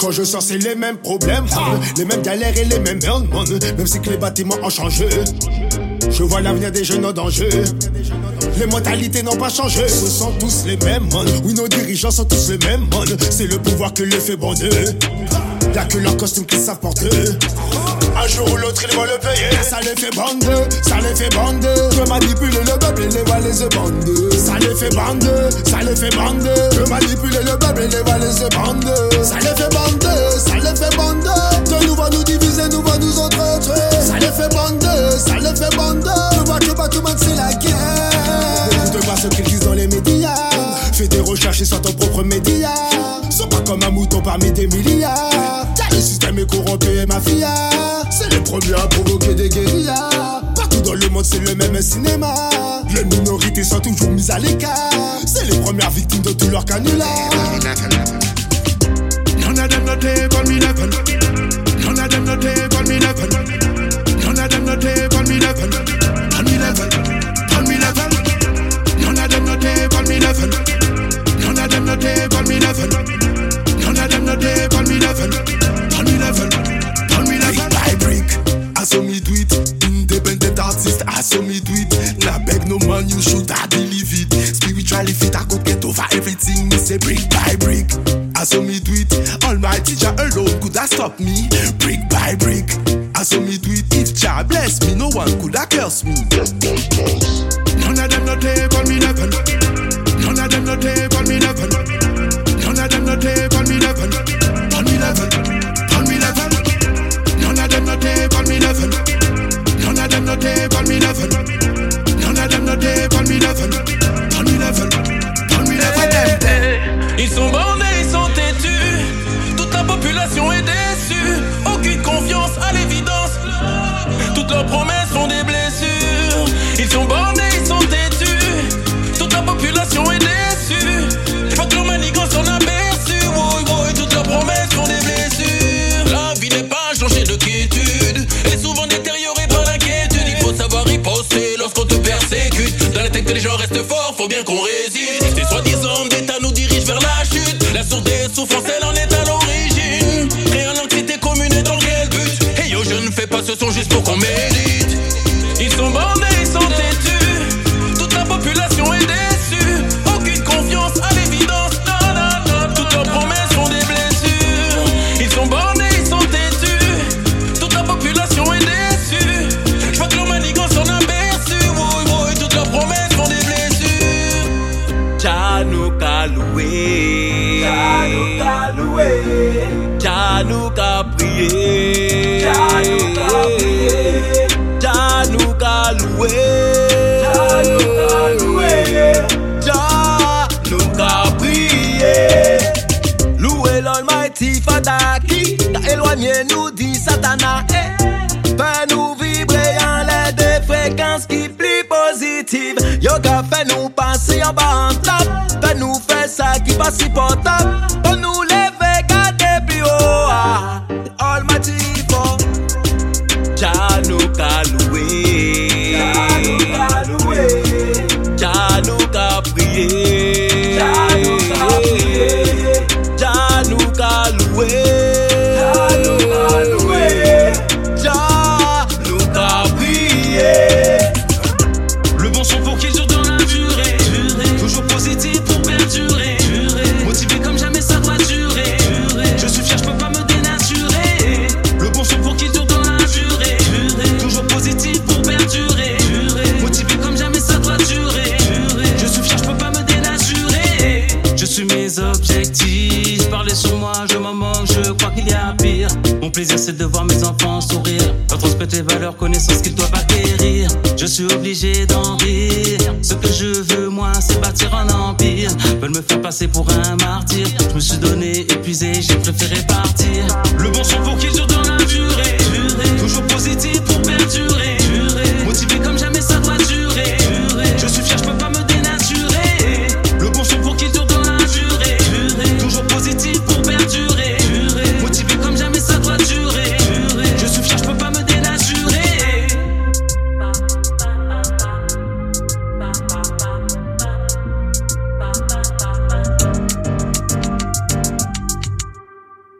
Quand je sors, c'est les mêmes problèmes, les mêmes galères et les mêmes merdes, même si que les bâtiments ont changé. Je vois l'avenir des jeunes en danger. Les mentalités n'ont pas changé, ce sont tous les mêmes. Oui, nos dirigeants sont tous les mêmes, man. C'est le pouvoir que les fait bander. Y'a que leur costume qu'ils savent porter. Un jour ou l'autre, ils vont le payer. Ça les fait bander, ça les fait bander. Je manipule le peuple et les valets se bandent. Ça les fait bander, ça les fait bander. Je manipule le peuple et les valets se bandent. Ça les fait bander, ça les fait bander. De nous va nous diviser, nous va nous entretenir. Ça les fait bander, ça les fait bander. Je vois que pas tout le monde c'est la guerre. Écoute pas ce qu'ils disent dans les médias. Fais des recherches et sois ton propre média. Sois pas comme un mouton parmi des milliards. Le mafia. C'est les premiers à provoquer des guérillas. Partout dans le monde, c'est le même cinéma. Les minorités sont toujours mises à l'écart. C'est les premières victimes de tous leurs canulars. Saw me do it. Almighty Jah alone could have stop me. Brick by brick. I saw me do it. If Jah bless me, no one could have curse me. Ils sont bandés, ils sont têtus. Toute la population est déçue. Je vois que leur manigance en aperçu. Oui, oui, toutes leurs promesses sont des blessures. La vie n'est pas changée de quiétude. Elle est souvent détériorée par l'inquiétude. Il faut savoir riposter lorsqu'on te persécute. Dans la tête que les gens restent forts, faut bien qu'on résiste. Ces soi-disant d'État nous dirigent vers la chute. La source des souffrances, elle en est Januka loué. Januka loué. Januka prié. Januka prié. Januka loué. Januka prié. Loué l'Almighty Fataki. T'as éloigné nous dit Satana. Eh. Fais nous vibrer en l'air des fréquences qui plus positives. Yoga fait nous passer en bas Parler sur moi, je m'en moque, je crois qu'il y a pire. Mon plaisir, c'est de voir mes enfants sourire. Leur transmettre les valeurs, connaissances qu'ils doivent acquérir. Je suis obligé d'en rire. Ce que je veux, moi, c'est bâtir un empire. Veulent me faire passer pour un martyr. Je me suis donné, épuisé, j'ai préféré partir. Le bon